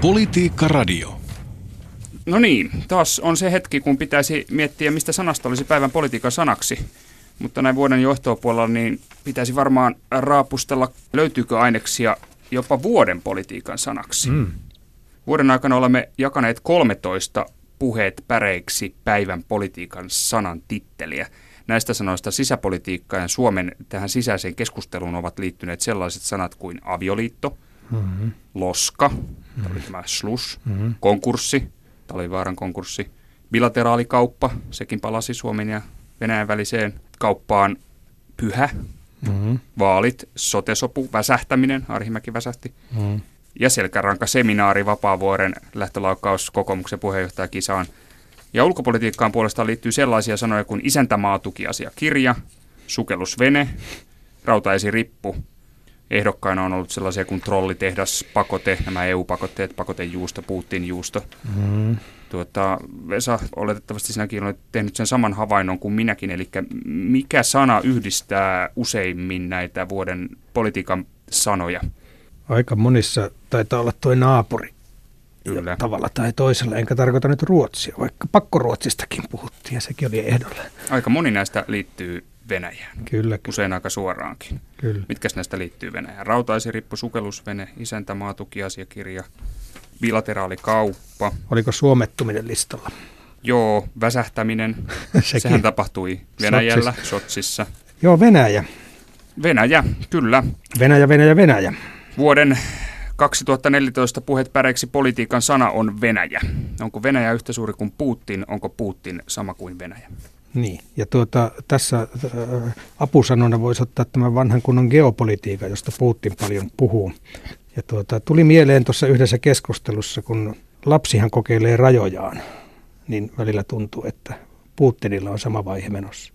Politiikka Radio. No niin, taas on se hetki, kun pitäisi miettiä, mistä sanasta olisi päivän politiikan sanaksi. Mutta näin vuoden johtopuolella niin pitäisi varmaan raapustella, löytyykö aineksia jopa vuoden politiikan sanaksi. Mm. Vuoden aikana olemme jakaneet 13 puheet päreiksi päivän politiikan sanan titteliä. Näistä sanoista sisäpolitiikkaan ja Suomen tähän sisäiseen keskusteluun ovat liittyneet sellaiset sanat kuin avioliitto, mm-hmm. loska, mm-hmm. tämä oli tämä slus, mm-hmm. konkurssi, Talivaaran konkurssi, bilateraalikauppa, sekin palasi Suomen ja Venäjän väliseen kauppaan, pyhä, mm-hmm. vaalit, sotesopu, väsähtäminen, Arhimäki väsähti, mm-hmm. ja selkäranka-seminaari Vapaavuoren lähtölaukaus kokoomuksen puheenjohtajakisaan. Ja ulkopolitiikkaan puolestaan liittyy sellaisia sanoja kuin isäntämaatukiasiakirja, sukellusvene, rautaesirippu. Ehdokkaina on ollut sellaisia kuin trollitehdas, pakote, nämä EU-pakotteet, pakotejuusto, Putin-juusto. Mm. Tuota, Vesa, oletettavasti sinäkin olet tehnyt sen saman havainnon kuin minäkin, eli mikä sana yhdistää useimmin näitä vuoden politiikan sanoja? Aika monissa taitaa olla tuo naapuri. Kyllä. Tavalla tai toisella, enkä tarkoita nyt Ruotsia, vaikka pakkoruotsistakin puhuttiin ja sekin oli ehdolla. Aika moni näistä liittyy Venäjään. Kyllä. Usein aika suoraankin. Kyllä. Mitkä näistä liittyy Venäjään? Rautaisirippu, sukellusvene, isäntämaatukiasiakirja, bilateraalikauppa. Oliko suomettuminen listalla? Joo, väsähtäminen. Sehän tapahtui Venäjällä, Sotsissa. Sotsissa. Joo, Venäjä. Venäjä, kyllä. Venäjä, Venäjä, Venäjä. Vuoden 2014 puheet päreiksi politiikan sana on Venäjä. Onko Venäjä yhtä suuri kuin Putin? Onko Putin sama kuin Venäjä? Niin, ja tuota, tässä äh, apusanona voisi ottaa tämän vanhan kunnon geopolitiikan, josta Putin paljon puhuu. Ja tuota, tuli mieleen tuossa yhdessä keskustelussa, kun lapsihan kokeilee rajojaan, niin välillä tuntuu, että Putinilla on sama vaihe menossa.